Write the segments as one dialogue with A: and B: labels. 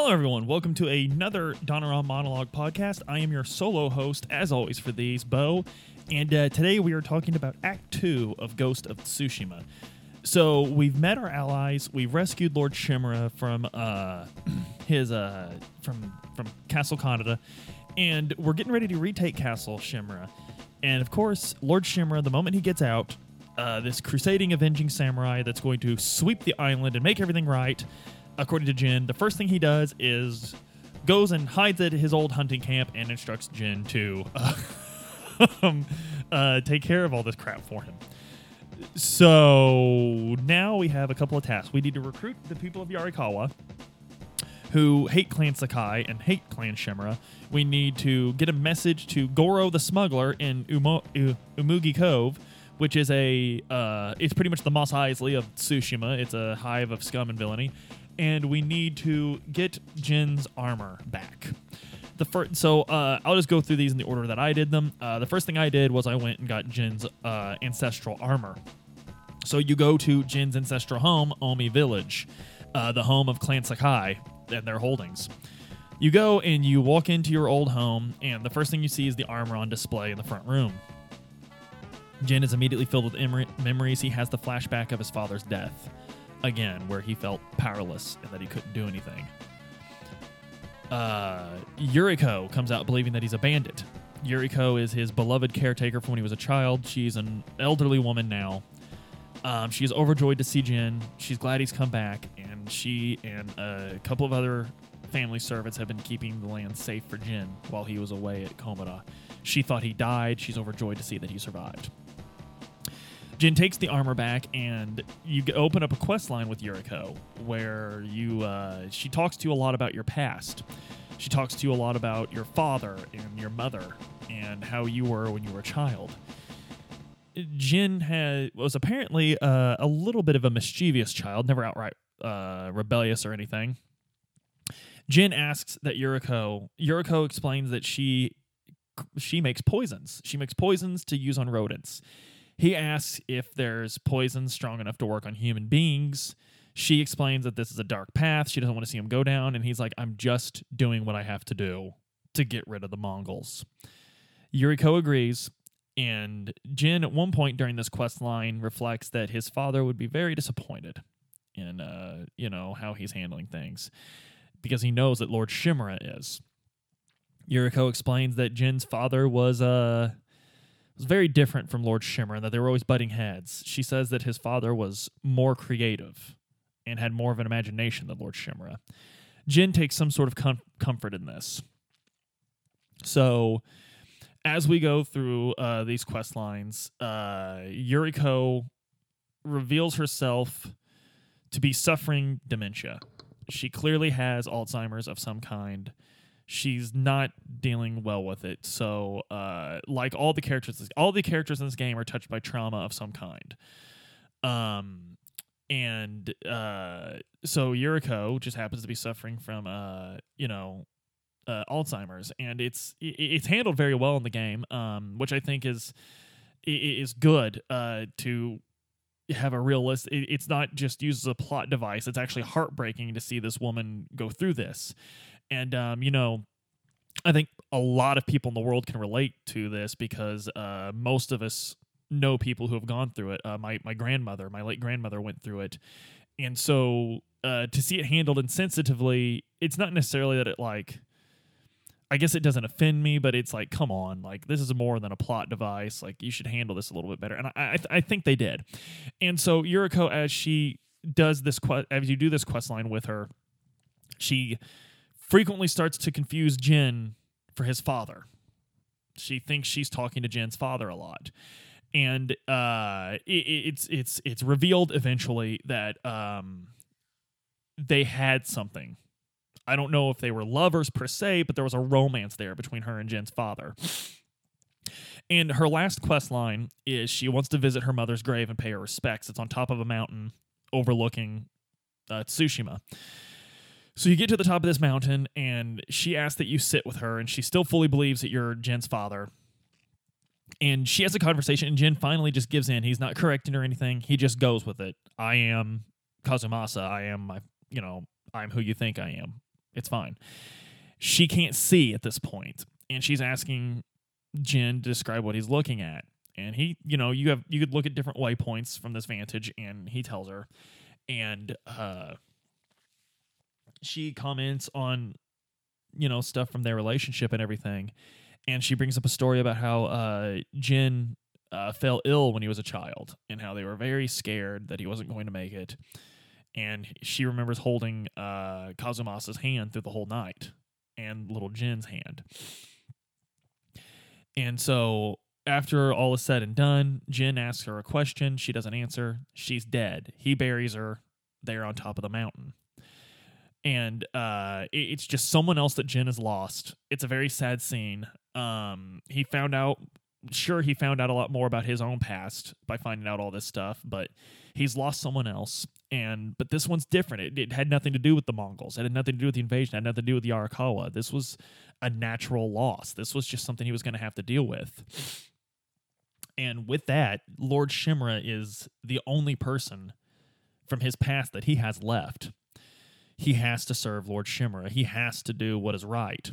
A: Hello, everyone. Welcome to another Donneron Monologue podcast. I am your solo host, as always, for these, Bo. And uh, today we are talking about Act 2 of Ghost of Tsushima. So we've met our allies. We've rescued Lord Shimura from uh, his uh, from from Castle Kaneda, and we're getting ready to retake Castle Shimura. And of course, Lord Shimura, the moment he gets out, uh, this crusading, avenging samurai that's going to sweep the island and make everything right, according to Jin, the first thing he does is goes and hides at his old hunting camp and instructs Jin to uh, um, uh, take care of all this crap for him. So now we have a couple of tasks. We need to recruit the people of Yarikawa who hate Clan Sakai and hate Clan Shimura. We need to get a message to Goro the smuggler in Umo- U- Umugi Cove, which is a uh, it's pretty much the Mos Eisley of Tsushima. It's a hive of scum and villainy, and we need to get Jin's armor back. The first, so uh, I'll just go through these in the order that I did them. Uh, the first thing I did was I went and got Jin's uh, ancestral armor. So you go to Jin's ancestral home, Omi Village, uh, the home of Clan Sakai and their holdings. You go and you walk into your old home, and the first thing you see is the armor on display in the front room. Jin is immediately filled with emer- memories. He has the flashback of his father's death, again, where he felt powerless and that he couldn't do anything. Uh, Yuriko comes out believing that he's a bandit. Yuriko is his beloved caretaker from when he was a child. She's an elderly woman now. Um, she is overjoyed to see Jin. She's glad he's come back, and she and a couple of other family servants have been keeping the land safe for Jin while he was away at Komoda. She thought he died. She's overjoyed to see that he survived. Jin takes the armor back, and you open up a quest line with Yuriko, where you uh, she talks to you a lot about your past. She talks to you a lot about your father and your mother, and how you were when you were a child. Jin had was apparently uh, a little bit of a mischievous child, never outright uh, rebellious or anything. Jin asks that Yuriko. Yuriko explains that she she makes poisons. She makes poisons to use on rodents. He asks if there's poison strong enough to work on human beings. She explains that this is a dark path. She doesn't want to see him go down, and he's like, "I'm just doing what I have to do to get rid of the Mongols." Yuriko agrees, and Jin, at one point during this quest line, reflects that his father would be very disappointed in, uh, you know, how he's handling things because he knows that Lord Shimura is. Yuriko explains that Jin's father was uh was very different from Lord Shimura and that they were always butting heads. She says that his father was more creative and had more of an imagination than Lord Shimura. Jin takes some sort of com- comfort in this. So, as we go through uh, these quest lines, uh, Yuriko reveals herself to be suffering dementia. She clearly has Alzheimer's of some kind. She's not dealing well with it. So, uh, like all the characters, all the characters in this game are touched by trauma of some kind. Um, and uh, so Yuriko just happens to be suffering from, uh, you know, uh, Alzheimer's, and it's it's handled very well in the game, um, which I think is is good uh, to have a realist. it- It's not just used as a plot device. It's actually heartbreaking to see this woman go through this, and um, you know. I think a lot of people in the world can relate to this because uh, most of us know people who have gone through it. Uh, my my grandmother, my late grandmother, went through it, and so uh, to see it handled insensitively, it's not necessarily that it like. I guess it doesn't offend me, but it's like, come on, like this is more than a plot device. Like you should handle this a little bit better, and I I, th- I think they did. And so Yuriko, as she does this quest, as you do this quest line with her, she frequently starts to confuse Jin for his father. She thinks she's talking to Jin's father a lot, and uh, it, it's it's it's revealed eventually that um, they had something. I don't know if they were lovers per se, but there was a romance there between her and Jin's father. And her last quest line is she wants to visit her mother's grave and pay her respects. It's on top of a mountain overlooking uh, Tsushima. So you get to the top of this mountain, and she asks that you sit with her, and she still fully believes that you're Jin's father. And she has a conversation, and Jin finally just gives in. He's not correcting her or anything. He just goes with it. I am Kazumasa. I am my, you know, I'm who you think I am. It's fine. She can't see at this point, and she's asking Jin to describe what he's looking at. And he, you know, you have you could look at different waypoints from this vantage, and he tells her, and uh, she comments on, you know, stuff from their relationship and everything, and she brings up a story about how uh, Jin uh, fell ill when he was a child, and how they were very scared that he wasn't going to make it. And she remembers holding uh, Kazumasa's hand through the whole night, and little Jin's hand. And so after all is said and done, Jin asks her a question. She doesn't answer. She's dead. He buries her there on top of the mountain. And uh, it- it's just someone else that Jin has lost. It's a very sad scene. Um, he found out, sure, he found out a lot more about his own past by finding out all this stuff, but he's lost someone else. And but this one's different. It, it had nothing to do with the Mongols. It had nothing to do with the invasion. It had nothing to do with the Arakawa. This was a natural loss. This was just something he was going to have to deal with. And with that, Lord Shimura is the only person from his past that he has left. He has to serve Lord Shimura. He has to do what is right.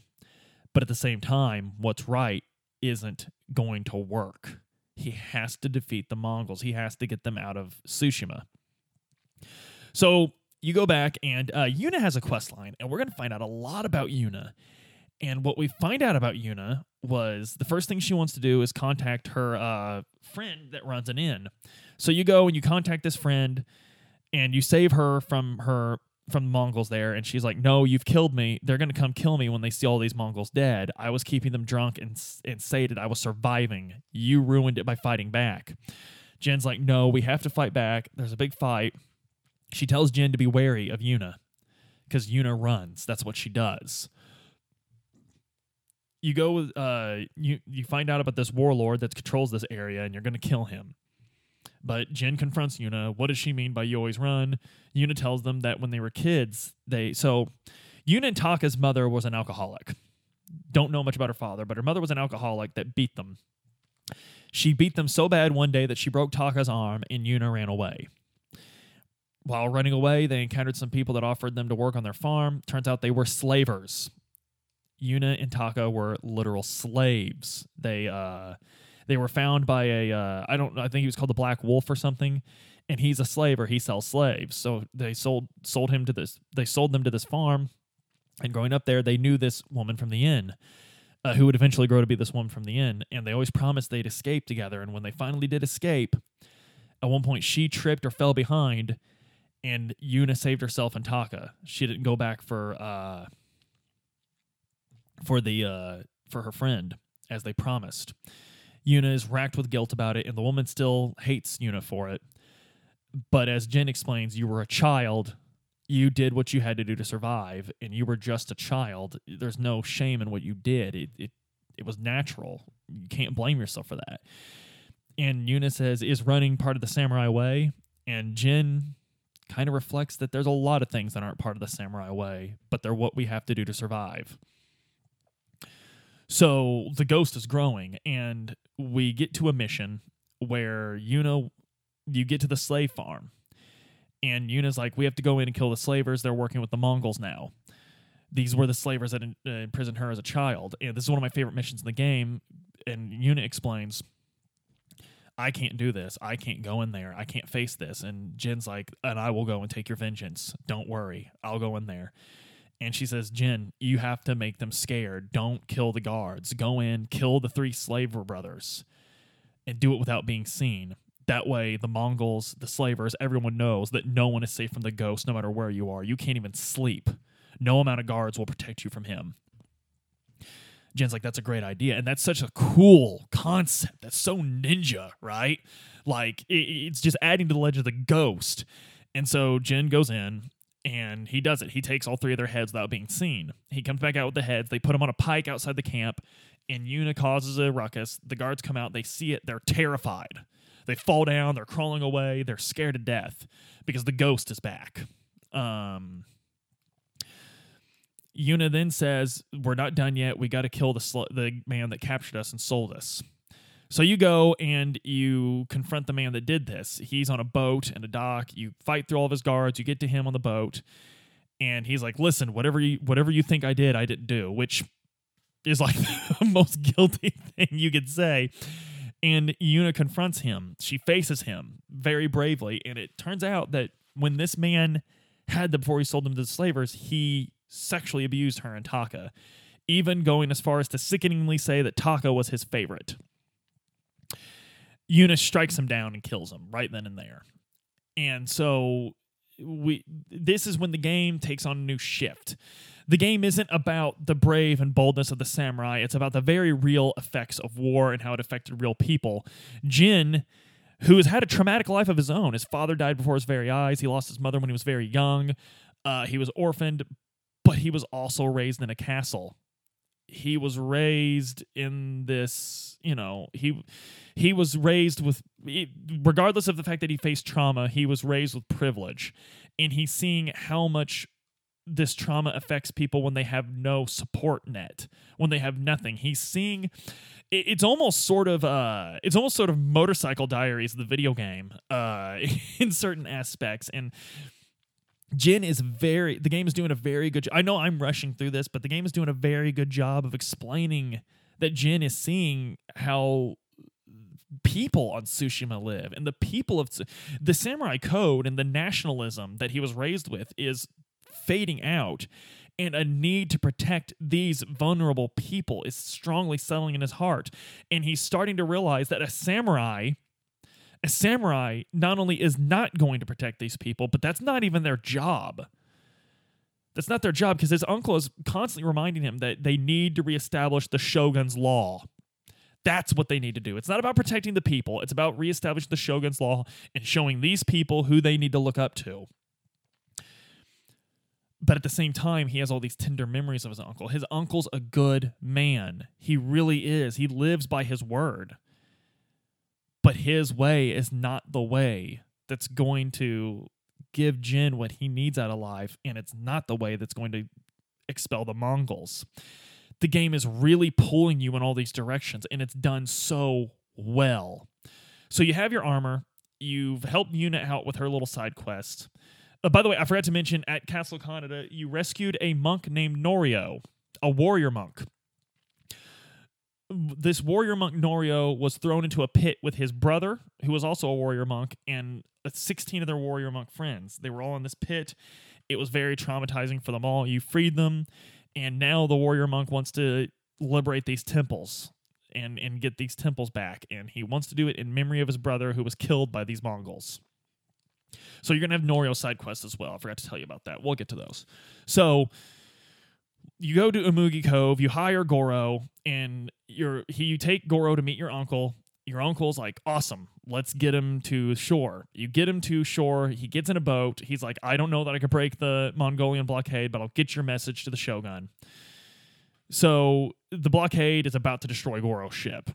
A: But at the same time, what's right isn't going to work. He has to defeat the Mongols. He has to get them out of Tsushima. So you go back, and uh, Yuna has a quest line, and we're going to find out a lot about Yuna. And what we find out about Yuna was the first thing she wants to do is contact her uh, friend that runs an inn. So you go and you contact this friend, and you save her from her from the Mongols there, and she's like, "No, you've killed me. They're gonna come kill me when they see all these Mongols dead. I was keeping them drunk and and sated. I was surviving. You ruined it by fighting back." Jin's like, "No, we have to fight back. There's a big fight." She tells Jin to be wary of Yuna because Yuna runs. That's what she does. You go with uh you you find out about this warlord that controls this area and you're gonna kill him. But Jin confronts Yuna. What does she mean by you always run? Yuna tells them that when they were kids, they so Yuna and Taka's mother was an alcoholic. Don't know much about her father, but her mother was an alcoholic that beat them. She beat them so bad one day that she broke Taka's arm and Yuna ran away. While running away, they encountered some people that offered them to work on their farm. Turns out they were slavers. Yuna and Taka were literal slaves. They uh they were found by a uh, I don't I think he was called the Black Wolf or something, and he's a slave or he sells slaves. So they sold sold him to this they sold them to this farm, and growing up there they knew this woman from the inn. Uh, who would eventually grow to be this woman from the inn, and they always promised they'd escape together. And when they finally did escape, at one point she tripped or fell behind, and Yuna saved herself and Taka. She didn't go back for uh, for the uh, for her friend as they promised. Yuna is racked with guilt about it, and the woman still hates Yuna for it. But as Jin explains, you were a child. You did what you had to do to survive, and you were just a child. There's no shame in what you did. It it it was natural. You can't blame yourself for that. And Yuna says, "Is running part of the samurai way?" And Jin kind of reflects that there's a lot of things that aren't part of the samurai way, but they're what we have to do to survive. So the ghost is growing, and we get to a mission where Yuna, you get to the slave farm, and Yuna's like, "We have to go in and kill the slavers. They're working with the Mongols now." These were the slavers that uh, imprisoned her as a child, and this is one of my favorite missions in the game. And Yuna explains, "I can't do this. I can't go in there. I can't face this." And Jin's like, "And I will go and take your vengeance. Don't worry. I'll go in there." And she says, Jin, you have to make them scared. Don't kill the guards. Go in, kill the three slaver brothers, and do it without being seen. That way, the Mongols, the slavers, everyone knows that no one is safe from the ghost no matter where you are. You can't even sleep. No amount of guards will protect you from him. Jin's like, that's a great idea. And that's such a cool concept. That's so ninja, right? Like, it, it's just adding to the legend of the ghost. And so Jin goes in and he does it. He takes all three of their heads without being seen. He comes back out with the heads. They put them on a pike outside the camp, and Yuna causes a ruckus. The guards come out. They see it. They're terrified. They fall down. They're crawling away. They're scared to death because the ghost is back. Um, Yuna then says, "We're not done yet. We got to kill the sl- the man that captured us and sold us." So you go and you confront the man that did this. He's on a boat and a dock. You fight through all of his guards. You get to him on the boat, and he's like, "Listen, whatever you whatever you think I did, I didn't do," which is like the most guilty thing you could say. And Yuna confronts him. She faces him very bravely, and it turns out that when this man had them before he sold them to the slavers, he sexually abused her and Taka, even going as far as to sickeningly say that Taka was his favorite. Yuna strikes him down and kills him right then and there. And so we this is when the game takes on a new shift. The game isn't about the brave and boldness of the samurai, it's about the very real effects of war and how it affected real people. Jin who has had a traumatic life of his own. His father died before his very eyes. He lost his mother when he was very young. Uh, he was orphaned, but he was also raised in a castle. He was raised in this, you know, he he was raised with regardless of the fact that he faced trauma, he was raised with privilege. And he's seeing how much this trauma affects people when they have no support net, when they have nothing. He's seeing it's almost sort of uh it's almost sort of motorcycle diaries the video game uh in certain aspects and Jin is very the game is doing a very good I know I'm rushing through this but the game is doing a very good job of explaining that Jin is seeing how people on Tsushima live and the people of the samurai code and the nationalism that he was raised with is fading out and a need to protect these vulnerable people is strongly settling in his heart and he's starting to realize that a samurai a samurai not only is not going to protect these people but that's not even their job that's not their job because his uncle is constantly reminding him that they need to reestablish the shogun's law that's what they need to do. It's not about protecting the people. It's about reestablishing the shogun's law and showing these people who they need to look up to but at the same time, he has all these tender memories of his uncle. His uncle's a good man. He really is. He lives by his word. But his way is not the way that's going to give Jin what he needs out of life, and it's not the way that's going to expel the Mongols. The game is really pulling you in all these directions, and it's done so well. So you have your armor, you've helped Yuna out with her little side quest uh, by the way, I forgot to mention at Castle Kaneda, you rescued a monk named Norio, a warrior monk. This warrior monk Norio was thrown into a pit with his brother, who was also a warrior monk, and uh, 16 of their warrior monk friends. They were all in this pit. It was very traumatizing for them all. You freed them, and now the warrior monk wants to liberate these temples and, and get these temples back. And he wants to do it in memory of his brother who was killed by these Mongols. So you're gonna have Norio side quests as well. I forgot to tell you about that. We'll get to those. So you go to Umugi Cove, you hire Goro, and you're he you take Goro to meet your uncle. Your uncle's like, awesome, let's get him to shore. You get him to shore, he gets in a boat. He's like, I don't know that I could break the Mongolian blockade, but I'll get your message to the Shogun. So the blockade is about to destroy Goro's ship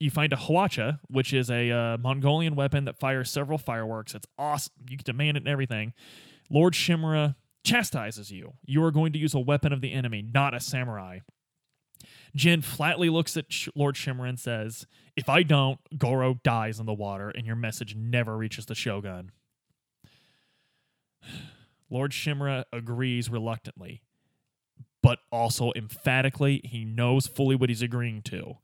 A: you find a hwacha, which is a uh, Mongolian weapon that fires several fireworks. It's awesome. You can demand it and everything. Lord Shimura chastises you. You are going to use a weapon of the enemy, not a samurai. Jin flatly looks at Lord Shimura and says, If I don't, Goro dies in the water and your message never reaches the Shogun. Lord Shimura agrees reluctantly, but also emphatically, he knows fully what he's agreeing to.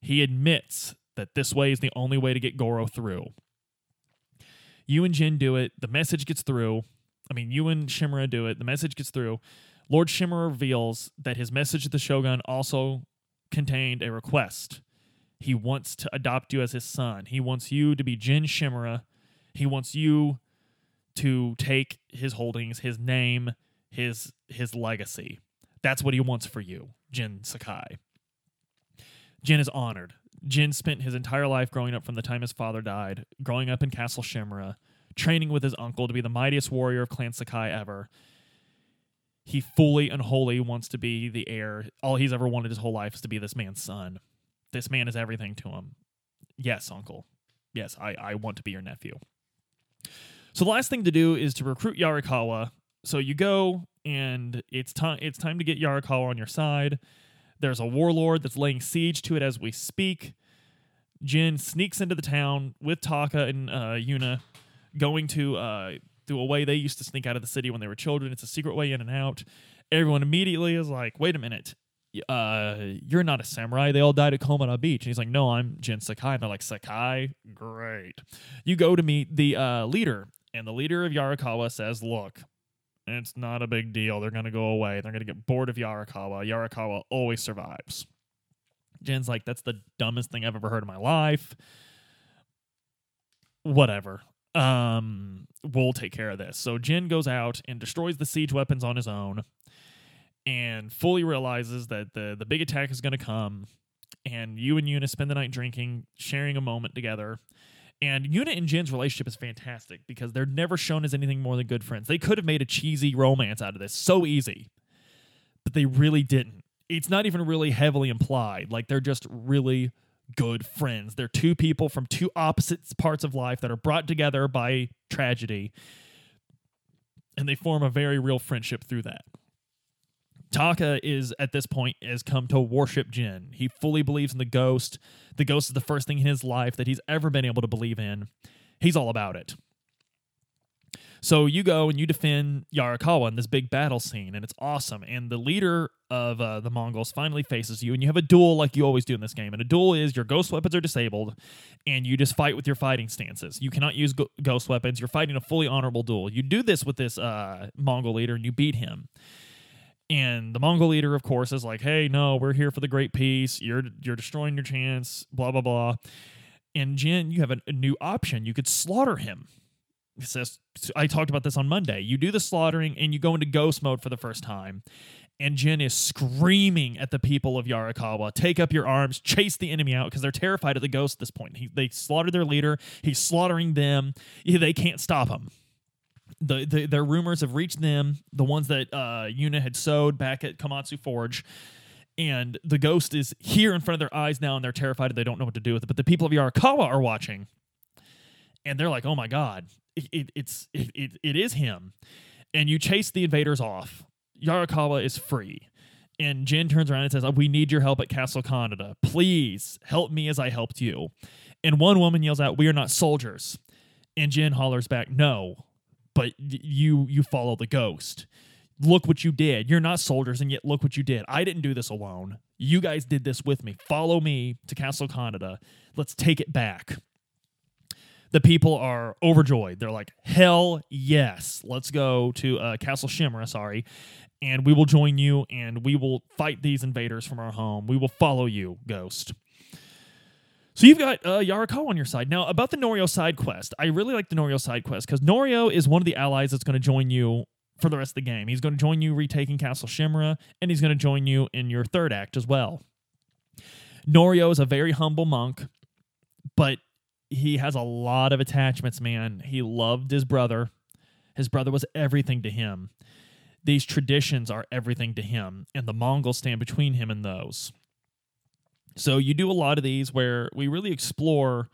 A: He admits that this way is the only way to get Goro through. You and Jin do it. The message gets through. I mean, you and Shimura do it. The message gets through. Lord Shimura reveals that his message to the Shogun also contained a request. He wants to adopt you as his son. He wants you to be Jin Shimura. He wants you to take his holdings, his name, his his legacy. That's what he wants for you, Jin Sakai. Jin is honored. Jin spent his entire life growing up from the time his father died, growing up in Castle Shimura, training with his uncle to be the mightiest warrior of Clan Sakai ever. He fully and wholly wants to be the heir. All he's ever wanted his whole life is to be this man's son. This man is everything to him. Yes, uncle. Yes, I, I want to be your nephew. So the last thing to do is to recruit Yarikawa. So you go and it's time it's time to get Yarikawa on your side. There's a warlord that's laying siege to it as we speak. Jin sneaks into the town with Taka and uh, Yuna, going to uh, through a way they used to sneak out of the city when they were children. It's a secret way in and out. Everyone immediately is like, wait a minute. Uh, you're not a samurai. They all died at Komoda Beach. And he's like, no, I'm Jin Sakai. And they're like, Sakai? Great. You go to meet the uh, leader, and the leader of Yarikawa says, look, it's not a big deal. They're going to go away. They're going to get bored of Yarikawa. Yarikawa always survives. Jin's like, that's the dumbest thing I've ever heard in my life. Whatever. Um, we'll take care of this. So Jin goes out and destroys the siege weapons on his own and fully realizes that the, the big attack is going to come. And you and Yuna spend the night drinking, sharing a moment together. And Yuna and Jin's relationship is fantastic because they're never shown as anything more than good friends. They could have made a cheesy romance out of this so easy, but they really didn't it's not even really heavily implied. Like they're just really good friends. They're two people from two opposite parts of life that are brought together by tragedy. And they form a very real friendship through that. Taka is at this point has come to worship Jin. He fully believes in the ghost. The ghost is the first thing in his life that he's ever been able to believe in. He's all about it. So you go and you defend Yarikawa in this big battle scene, and it's awesome. And the leader of uh, the Mongols finally faces you, and you have a duel like you always do in this game. And a duel is your ghost weapons are disabled, and you just fight with your fighting stances. You cannot use go- ghost weapons. You're fighting a fully honorable duel. You do this with this uh, Mongol leader, and you beat him. And the Mongol leader, of course, is like, "Hey, no, we're here for the great peace. You're you're destroying your chance." Blah blah blah. And Jin, you have a, a new option. You could slaughter him says I talked about this on Monday. You do the slaughtering and you go into ghost mode for the first time. And Jin is screaming at the people of Yarikawa, take up your arms, chase the enemy out because they're terrified of the ghost at this point. He, they slaughtered their leader. He's slaughtering them. They can't stop him. The, the, their rumors have reached them, the ones that uh, Yuna had sowed back at Komatsu Forge. And the ghost is here in front of their eyes now, and they're terrified and they don't know what to do with it. But the people of Yarikawa are watching, and they're like, "Oh my god, it, it's it, it, it is him. And you chase the invaders off. Yarikawa is free. And jin turns around and says we need your help at castle Kaneda. please help me as i helped you. And one woman yells out we are not soldiers. And jin hollers back no but you you follow the ghost. Look what you did. You're not soldiers and yet look what you did. I didn't do this alone. You guys did this with me. Follow me to castle Kaneda. let's take it back the people are overjoyed. They're like, hell yes, let's go to uh, Castle Shimura, sorry, and we will join you and we will fight these invaders from our home. We will follow you, Ghost. So you've got uh, Yarikawa on your side. Now, about the Norio side quest, I really like the Norio side quest because Norio is one of the allies that's going to join you for the rest of the game. He's going to join you retaking Castle Shimura, and he's going to join you in your third act as well. Norio is a very humble monk, but he has a lot of attachments, man. He loved his brother. His brother was everything to him. These traditions are everything to him, and the Mongols stand between him and those. So you do a lot of these where we really explore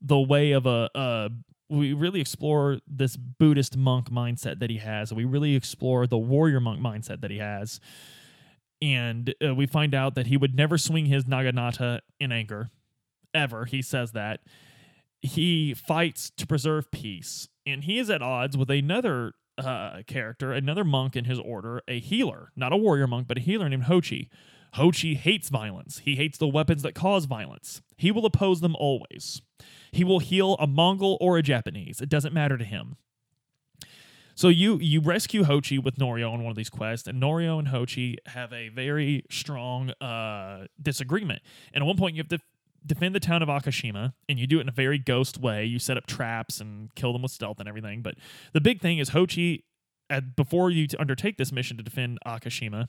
A: the way of a, a we really explore this Buddhist monk mindset that he has. We really explore the warrior monk mindset that he has. And uh, we find out that he would never swing his naginata in anger, ever. He says that he fights to preserve peace, and he is at odds with another uh, character, another monk in his order, a healer, not a warrior monk, but a healer named Hochi. Hochi hates violence. He hates the weapons that cause violence. He will oppose them always. He will heal a Mongol or a Japanese. It doesn't matter to him. So you you rescue Hochi with Norio on one of these quests, and Norio and Hochi have a very strong uh, disagreement. And at one point, you have to defend the town of Akashima, and you do it in a very ghost way. You set up traps and kill them with stealth and everything. But the big thing is Hochi, at, before you undertake this mission to defend Akashima,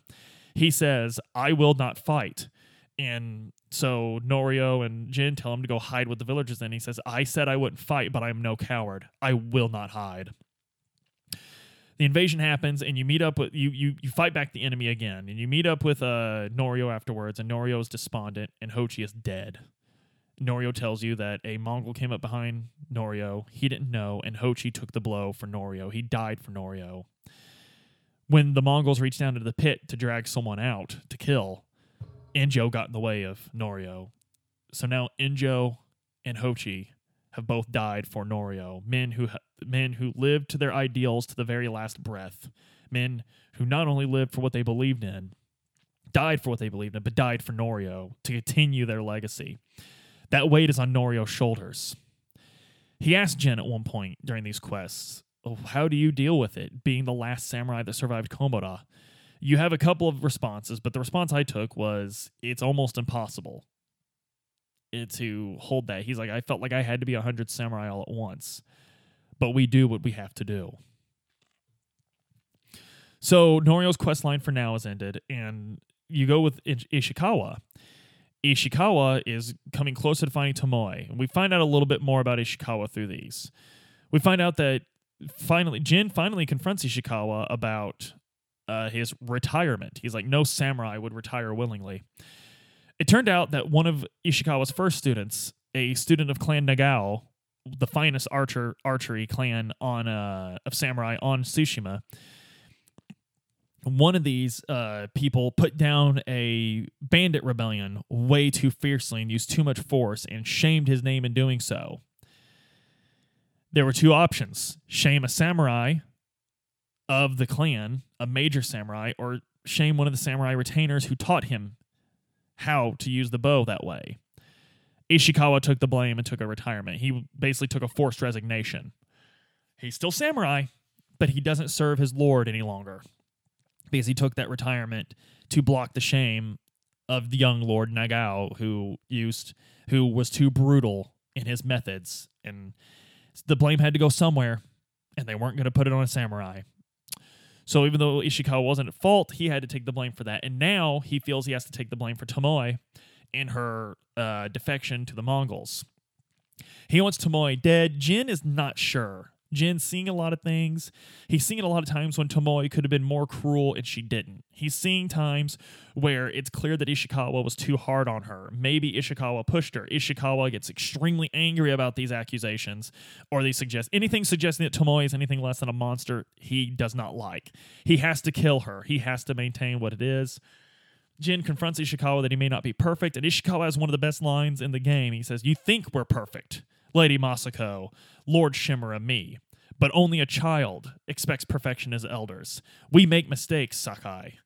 A: he says, "I will not fight." And so Norio and Jin tell him to go hide with the villagers. And he says, "I said I wouldn't fight, but I am no coward. I will not hide." the invasion happens and you meet up with you you you fight back the enemy again and you meet up with uh Norio afterwards and Norio is despondent and Hochi is dead. Norio tells you that a Mongol came up behind Norio. He didn't know, and Hochi took the blow for Norio. He died for Norio. When the Mongols reached down into the pit to drag someone out to kill, Enjo got in the way of Norio. So now Enjo and Hochi have both died for Norio, men who men who lived to their ideals to the very last breath, men who not only lived for what they believed in, died for what they believed in, but died for Norio to continue their legacy. That weight is on Norio's shoulders. He asked Jin at one point during these quests, oh, How do you deal with it, being the last samurai that survived Komoda? You have a couple of responses, but the response I took was, It's almost impossible eh, to hold that. He's like, I felt like I had to be a 100 samurai all at once, but we do what we have to do. So Norio's quest line for now is ended, and you go with Ishikawa. Ishikawa is coming closer to finding Tomoe. We find out a little bit more about Ishikawa through these. We find out that finally, Jin finally confronts Ishikawa about uh, his retirement. He's like, no samurai would retire willingly. It turned out that one of Ishikawa's first students, a student of Clan Nagao, the finest archer archery clan on uh, of samurai on Tsushima, one of these uh, people put down a bandit rebellion way too fiercely and used too much force and shamed his name in doing so. There were two options shame a samurai of the clan, a major samurai, or shame one of the samurai retainers who taught him how to use the bow that way. Ishikawa took the blame and took a retirement. He basically took a forced resignation. He's still samurai, but he doesn't serve his lord any longer because he took that retirement to block the shame of the young Lord Nagao, who used who was too brutal in his methods, and the blame had to go somewhere, and they weren't going to put it on a samurai. So even though Ishikawa wasn't at fault, he had to take the blame for that, and now he feels he has to take the blame for Tomoe in her uh, defection to the Mongols. He wants Tomoe dead. Jin is not sure Jin's seeing a lot of things. He's seeing a lot of times when Tomoe could have been more cruel and she didn't. He's seeing times where it's clear that Ishikawa was too hard on her. Maybe Ishikawa pushed her. Ishikawa gets extremely angry about these accusations, or they suggest anything suggesting that Tomoe is anything less than a monster he does not like. He has to kill her. He has to maintain what it is. Jin confronts Ishikawa that he may not be perfect, and Ishikawa has one of the best lines in the game. He says, You think we're perfect, Lady Masako, Lord Shimura, me but only a child expects perfection as elders. We make mistakes, Sakai.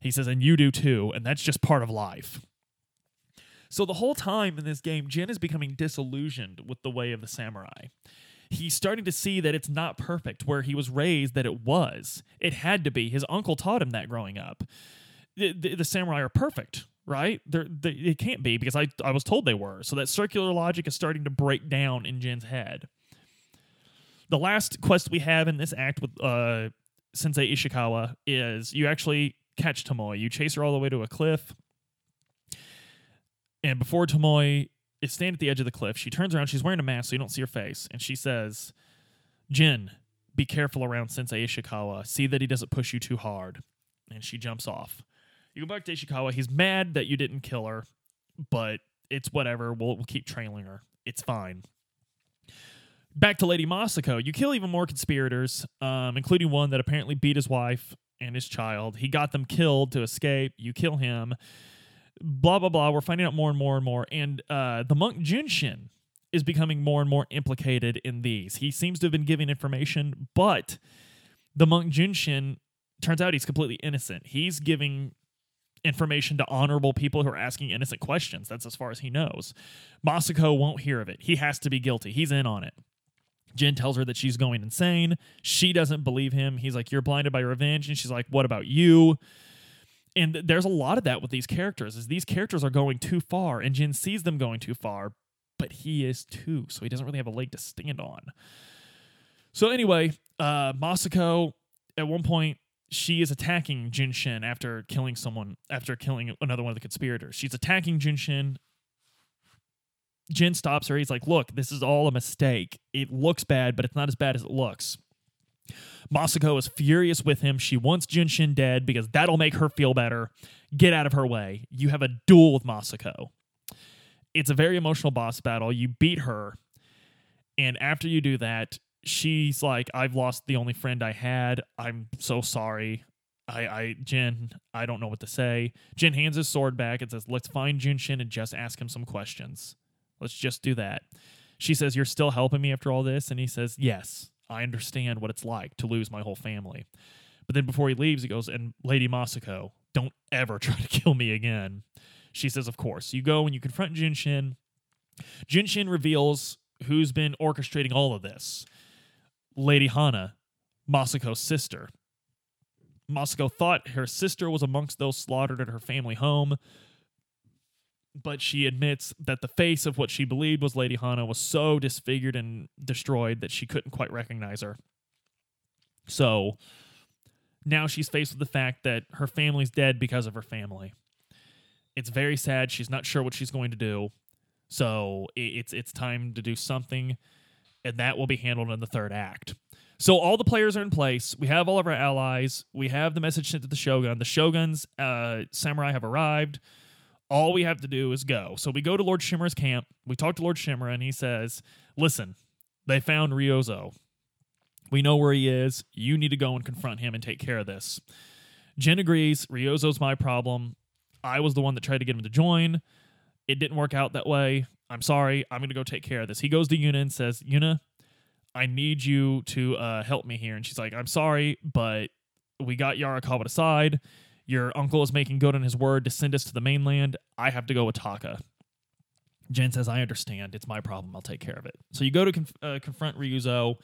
A: He says, and you do too, and that's just part of life. So the whole time in this game, Jin is becoming disillusioned with the way of the samurai. He's starting to see that it's not perfect where he was raised that it was. It had to be. His uncle taught him that growing up. The, the, the samurai are perfect, right? They're, they, it can't be because I, I was told they were. So that circular logic is starting to break down in Jin's head the last quest we have in this act with uh, Sensei Ishikawa is you actually catch Tomoe. You chase her all the way to a cliff. And before Tomoe is standing at the edge of the cliff, she turns around. She's wearing a mask, so you don't see her face. And she says, Jin, be careful around Sensei Ishikawa. See that he doesn't push you too hard. And she jumps off. You go back to Ishikawa. He's mad that you didn't kill her, but it's whatever. We'll, we'll keep trailing her. It's fine back to Lady Masako, you kill even more conspirators, um, including one that apparently beat his wife and his child. He got them killed to escape. You kill him. Blah blah blah. We're finding out more and more and more. And uh, the monk Junshin is becoming more and more implicated in these. He seems to have been giving information, but the monk Junshin turns out he's completely innocent. He's giving information to honorable people who are asking innocent questions. That's as far as he knows. Masako won't hear of it. He has to be guilty. He's in on it. Jin tells her that she's going insane. She doesn't believe him. He's like, You're blinded by revenge. And she's like, What about you? And th- there's a lot of that with these characters, is these characters are going too far, and Jin sees them going too far, but he is too, so he doesn't really have a leg to stand on. So anyway, uh, Masako, at one point, she is attacking Junshin after killing someone, after killing another one of the conspirators. She's attacking Junshin. Jin stops her. He's like, Look, this is all a mistake. It looks bad, but it's not as bad as it looks. Masako is furious with him. She wants Junshin dead because that'll make her feel better. Get out of her way. You have a duel with Masako. It's a very emotional boss battle. You beat her. And after you do that, she's like, I've lost the only friend I had. I'm so sorry. I, I, Jin, I don't know what to say. Jin hands his sword back and says, Let's find Junshin and just ask him some questions. Let's just do that. She says, You're still helping me after all this? And he says, Yes, I understand what it's like to lose my whole family. But then before he leaves, he goes, and Lady Masako, don't ever try to kill me again. She says, Of course. You go and you confront Junshin. Junshin reveals who's been orchestrating all of this Lady Hana, Masako's sister. Masako thought her sister was amongst those slaughtered at her family home, but she admits that the face of what she believed was Lady Hana was so disfigured and destroyed that she couldn't quite recognize her. So now she's faced with the fact that her family's dead because of her family. It's very sad. She's not sure what she's going to do. So it's it's time to do something, and that will be handled in the third act. So all the players are in place. We have all of our allies. We have the message sent to the Shogun. The Shogun's uh, samurai have arrived. All we have to do is go. So we go to Lord Shimura's camp. We talk to Lord Shimura, and he says, "Listen, they found Ryuzo. We know where he is. You need to go and confront him and take care of this." Jin agrees. Ryuzo's my problem. I was the one that tried to get him to join. It didn't work out that way. I'm sorry. I'm going to go take care of this. He goes to Yuna and says, Yuna, I need you to uh, help me here. And she's like, I'm sorry, but we got Yarikawa aside. Your uncle is making good on his word to send us to the mainland. I have to go with Taka. Jin says, I understand. It's my problem. I'll take care of it. So you go to conf- uh, confront Ryuzo,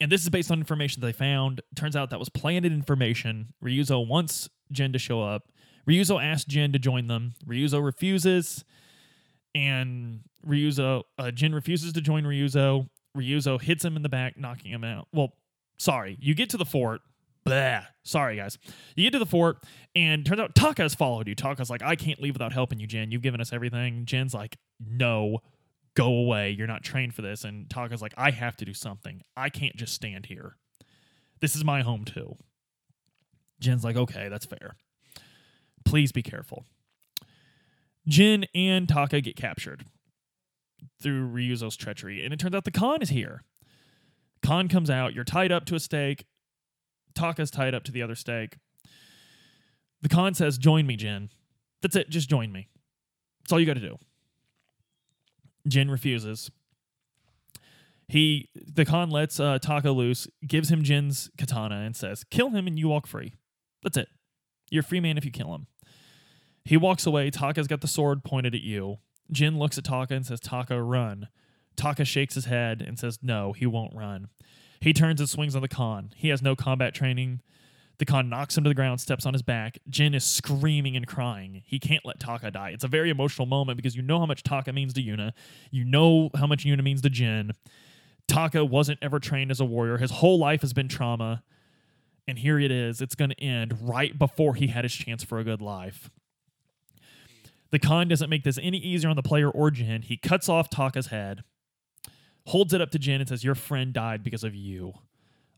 A: and this is based on information they found. Turns out that was planted information. Ryuzo wants Jin to show up. Ryuzo asks Jin to join them. Ryuzo refuses, and Ryuzo uh, Jin refuses to join Ryuzo. Ryuzo hits him in the back, knocking him out. Well, sorry, you get to the fort. Blah. Sorry, guys. You get to the fort, and turns out Taka has followed you. Taka's like, I can't leave without helping you, Jin. You've given us everything. Jin's like, No, go away. You're not trained for this. And Taka's like, I have to do something. I can't just stand here. This is my home, too. Jin's like, Okay, that's fair. Please be careful. Jin and Taka get captured through Ryuzo's treachery, and it turns out the Khan is here. Khan comes out, you're tied up to a stake. Taka's tied up to the other stake. The Khan says, Join me, Jin. That's it, just join me. That's all you got to do. Jin refuses. He the Khan lets uh, Taka loose, gives him Jin's katana, and says, "Kill him, and you walk free." That's it. You're a free man if you kill him. He walks away. Taka's got the sword pointed at you. Jin looks at Taka and says, Taka, run. Taka shakes his head and says, No, he won't run. He turns and swings on the Khan. He has no combat training. The Khan knocks him to the ground, steps on his back. Jin is screaming and crying. He can't let Taka die. It's a very emotional moment because you know how much Taka means to Yuna. You know how much Yuna means to Jin. Taka wasn't ever trained as a warrior. His whole life has been trauma. And here it is. It's going to end right before he had his chance for a good life. The Khan doesn't make this any easier on the player or Jin. He cuts off Taka's head, holds it up to Jin, and says, Your friend died because of you.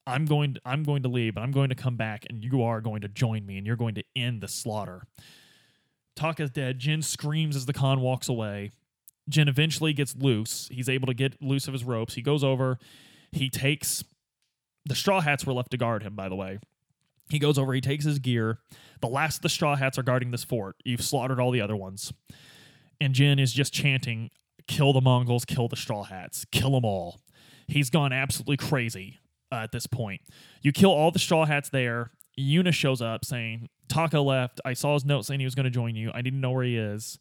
A: I'm going to, I'm going to leave, but I'm going to come back, and you are going to join me, and you're going to end the slaughter. Taka's dead. Jin screams as the Khan walks away. Jin eventually gets loose. He's able to get loose of his ropes. He goes over. He takes the straw hats were left to guard him, by the way. He goes over, he takes his gear. The last of the straw hats are guarding this fort. You've slaughtered all the other ones. And Jin is just chanting, kill the Mongols, kill the straw hats, kill them all. He's gone absolutely crazy uh, at this point. You kill all the straw hats there. Yuna shows up saying, Taka left. I saw his note saying he was going to join you. I to know where he is.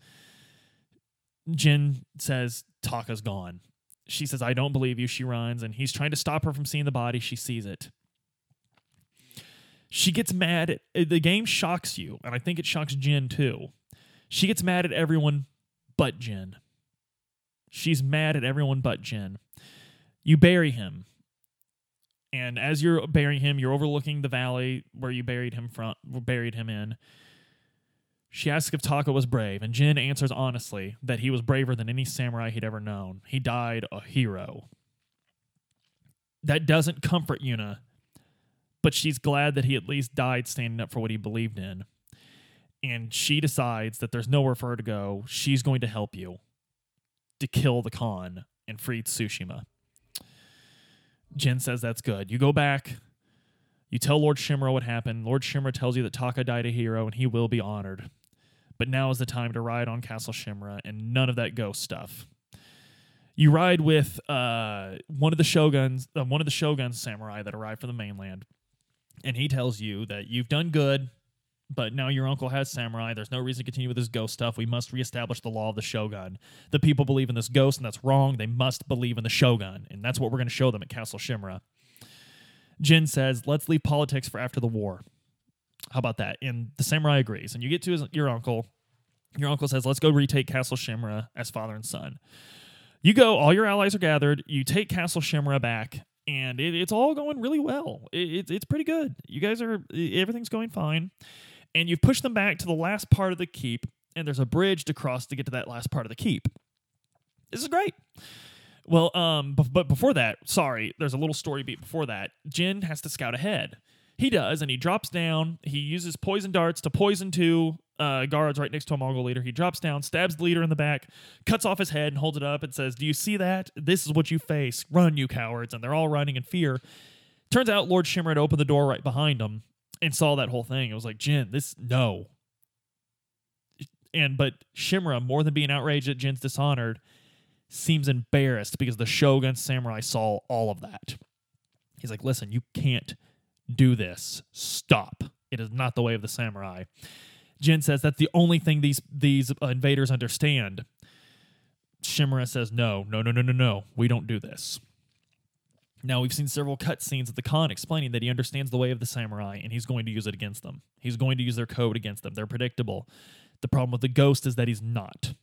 A: Jin says, Taka's gone. She says, I don't believe you. She runs, and he's trying to stop her from seeing the body. She sees it. She gets mad. At, uh, the game shocks you, and I think it shocks Jin too. She gets mad at everyone but Jin. She's mad at everyone but Jin. You bury him. And as you're burying him, you're overlooking the valley where you buried him from buried him in. She asks if Taka was brave, and Jin answers honestly that he was braver than any samurai he'd ever known. He died a hero. That doesn't comfort Yuna, but she's glad that he at least died standing up for what he believed in. And she decides that there's nowhere for her to go. She's going to help you to kill the Khan and free Tsushima. Jin says that's good. You go back, you tell Lord Shimura what happened. Lord Shimura tells you that Taka died a hero and he will be honored. But now is the time to ride on Castle Shimura and none of that ghost stuff. You ride with uh, one of the shoguns, uh, one of the shogun's samurai that arrived from the mainland, and he tells you that you've done good, but now your uncle has samurai. There's no reason to continue with this ghost stuff. We must reestablish the law of the shogun. The people believe in this ghost, and that's wrong. They must believe in the shogun, and that's what we're going to show them at Castle Shimura. Jin says, "Let's leave politics for after the war." How about that? And the samurai agrees. And you get to his, your uncle. Your uncle says, "Let's go retake Castle Shimura as father and son." You go. All your allies are gathered. You take Castle Shimura back, and it, it's all going really well. It, it, it's pretty good. You guys are everything's going fine, and you've pushed them back to the last part of the keep. And there's a bridge to cross to get to that last part of the keep. This is great. Well, um, b- but before that, sorry, there's a little story beat before that. Jin has to scout ahead. He does, and he drops down. He uses poison darts to poison two uh, guards right next to a Mongol leader. He drops down, stabs the leader in the back, cuts off his head, and holds it up and says, Do you see that? This is what you face. Run, you cowards. And they're all running in fear. Turns out Lord Shimura had opened the door right behind him and saw that whole thing. It was like, Jin, this, no. And, but Shimura, more than being outraged at Jin's dishonored, seems embarrassed because the Shogun samurai saw all of that. He's like, listen, you can't do this. Stop. It is not the way of the samurai. Jin says that's the only thing these these uh, invaders understand. Shimura says, no, no, no, no, no, no. We don't do this. Now, we've seen several cutscenes of the Khan explaining that he understands the way of the samurai and he's going to use it against them. He's going to use their code against them. They're predictable. The problem with the ghost is that he's not.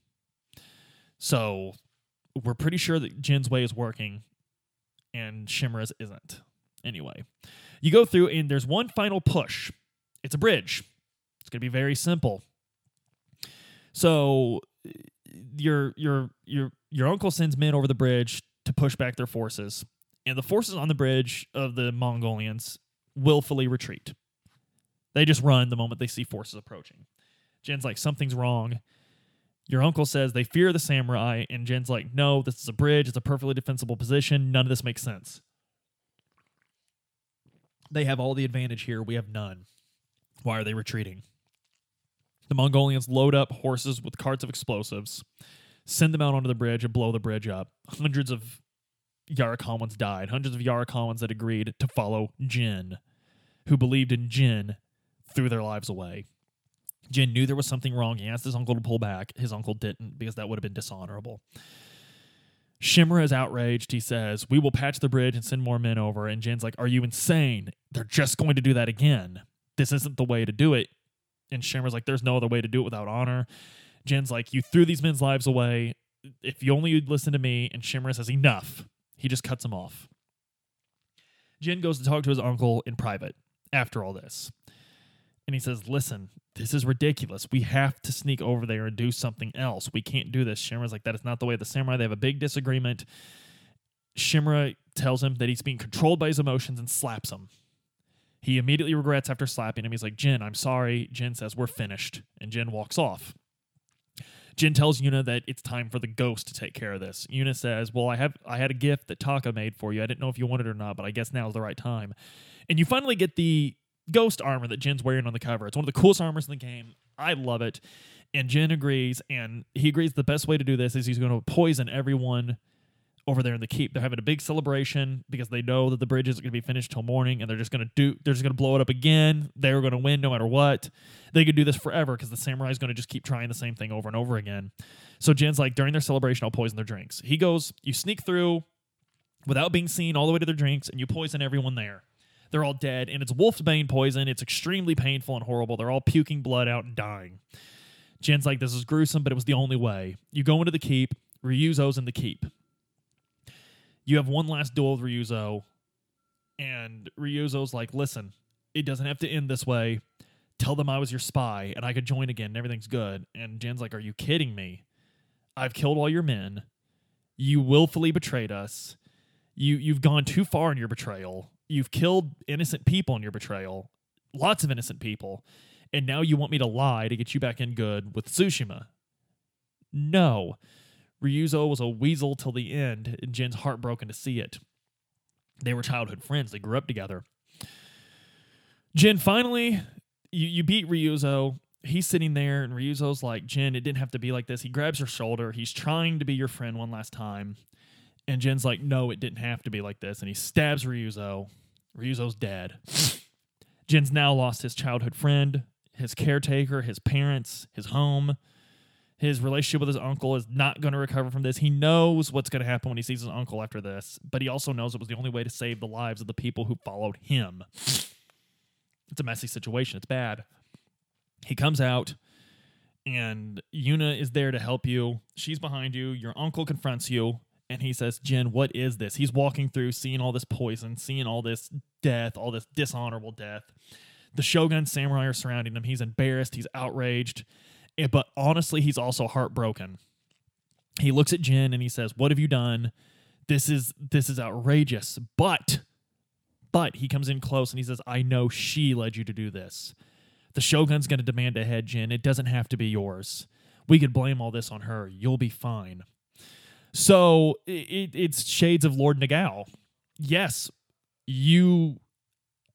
A: So, we're pretty sure that Jin's way is working and Shimura's isn't. Anyway, you go through and there's one final push. It's a bridge. It's going to be very simple. So your your your your uncle sends men over the bridge to push back their forces, and the forces on the bridge of the Mongolians willfully retreat. They just run the moment they see forces approaching. Jin's like, something's wrong. Your uncle says they fear the samurai, and Jin's like, no, this is a bridge. It's a perfectly defensible position. None of this makes sense. They have all the advantage here. We have none. Why are they retreating? The Mongolians load up horses with carts of explosives, send them out onto the bridge, and blow the bridge up. Hundreds of Yarikawas died. Hundreds of Yarikawas that agreed to follow Jin, who believed in Jin, threw their lives away. Jin knew there was something wrong. He asked his uncle to pull back. His uncle didn't because that would have been dishonorable. Shimura is outraged. He says, We will patch the bridge and send more men over. And Jin's like, Are you insane? They're just going to do that again. This isn't the way to do it. And Shimura's like, There's no other way to do it without honor. Jin's like, You threw these men's lives away. If you only would listen to me. And Shimura says, Enough. He just cuts him off. Jin goes to talk to his uncle in private after all this. And he says, Listen, this is ridiculous. We have to sneak over there and do something else. We can't do this. Shimura's like, That is not the way of the samurai. They have a big disagreement. Shimura tells him that he's being controlled by his emotions and slaps him. He immediately regrets after slapping him. He's like, Jin, I'm sorry. Jin says, We're finished. And Jin walks off. Jin tells Yuna that it's time for the ghost to take care of this. Yuna says, "Well, I have I had a gift that Taka made for you. I didn't know if you wanted it or not, but I guess now is the right time." And you finally get the ghost armor that Jin's wearing on the cover. It's one of the coolest armors in the game. I love it. And Jin agrees, and he agrees the best way to do this is he's going to poison everyone over there in the keep. They're having a big celebration because they know that the bridge isn't going to be finished till morning, and they're just going to do. They're just going to blow it up again. They're going to win no matter what. They could do this forever because the samurai is going to just keep trying the same thing over and over again. So Jin's like, during their celebration, I'll poison their drinks. He goes, you sneak through without being seen all the way to their drinks, and you poison everyone there. They're all dead, and it's wolf's bane poison. It's extremely painful and horrible. They're all puking blood out and dying. Jin's like, this is gruesome, but it was the only way. You go into the keep. Ryuzo's in the keep you have one last duel with Ryuzo, and Ryuzo's like, listen, it doesn't have to end this way. Tell them I was your spy and I could join again and everything's good. And Jin's like, Are you kidding me? I've killed all your men. You willfully betrayed us. You you've gone too far in your betrayal. You've killed innocent people in your betrayal. Lots of innocent people. And now you want me to lie to get you back in good with Tsushima. No. Ryuzo was a weasel till the end, and Jin's heartbroken to see it. They were childhood friends, they grew up together. Jin finally, you, you beat Ryuzo. He's sitting there, and Ryuzo's like, Jin, it didn't have to be like this. He grabs her shoulder. He's trying to be your friend one last time. And Jin's like, no, it didn't have to be like this. And he stabs Ryuzo. Ryuzo's dead. Jin's now lost his childhood friend, his caretaker, his parents, his home. His relationship with his uncle is not going to recover from this. He knows what's going to happen when he sees his uncle after this, but he also knows it was the only way to save the lives of the people who followed him. It's a messy situation. It's bad. He comes out, and Yuna is there to help you. She's behind you. Your uncle confronts you, and he says, Jin, what is this? He's walking through, seeing all this poison, seeing all this death, all this dishonorable death. The Shogun samurai are surrounding him. He's embarrassed. He's outraged. Eh, But honestly, he's also heartbroken. He looks at Jin and he says, "What have you done? This is this is outrageous." But but he comes in close and he says, "I know she led you to do this. The Shogun's going to demand a head, Jin. It doesn't have to be yours. We could blame all this on her. You'll be fine." So it, it's shades of Lord Nagao. Yes, you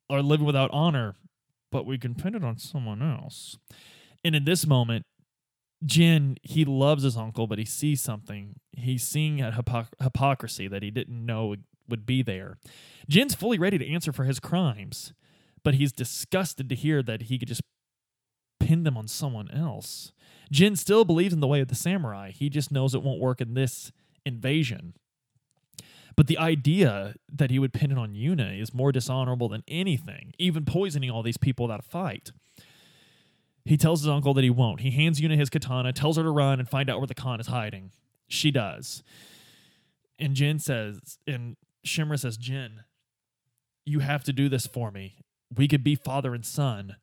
A: are living without honor, but we can pin it on someone else. And in this moment, Jin, he loves his uncle, but he sees something. He's seeing a hypo- hypocrisy that he didn't know would be there. Jin's fully ready to answer for his crimes, but he's disgusted to hear that he could just pin them on someone else. Jin still believes in the way of the samurai. He just knows it won't work in this invasion. But the idea that he would pin it on Yuna is more dishonorable than anything, even poisoning all these people without a fight. He tells his uncle that he won't. He hands Yuna his katana, tells her to run and find out where the Khan is hiding. She does. And Jin says, and Shimura says, Jin, you have to do this for me. We could be father and son.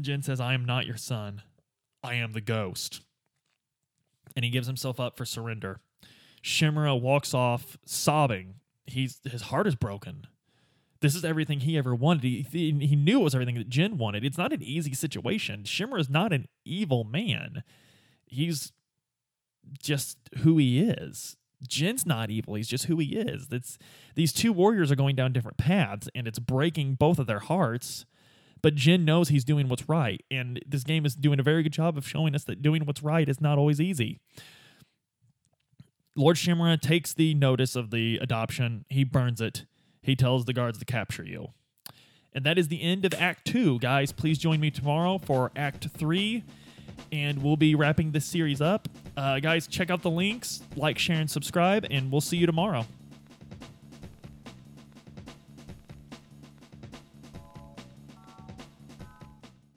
A: Jin says, I am not your son. I am the ghost. And he gives himself up for surrender. Shimura walks off sobbing. He's his heart is broken. This is everything he ever wanted. He, he, knew it was everything that Jin wanted. It's not an easy situation. Shimura is not an evil man. He's just who he is. Jin's not evil. He's just who he is. It's these two warriors are going down different paths, and it's breaking both of their hearts. But Jin knows he's doing what's right, and this game is doing a very good job of showing us that doing what's right is not always easy. Lord Shimura takes the notice of the adoption. He burns it. He tells the guards to capture you. And that is the end of Act 2. Guys, please join me tomorrow for Act 3. And we'll be wrapping this series up. Uh, guys, check out the links, like, share, and subscribe, and we'll see you tomorrow.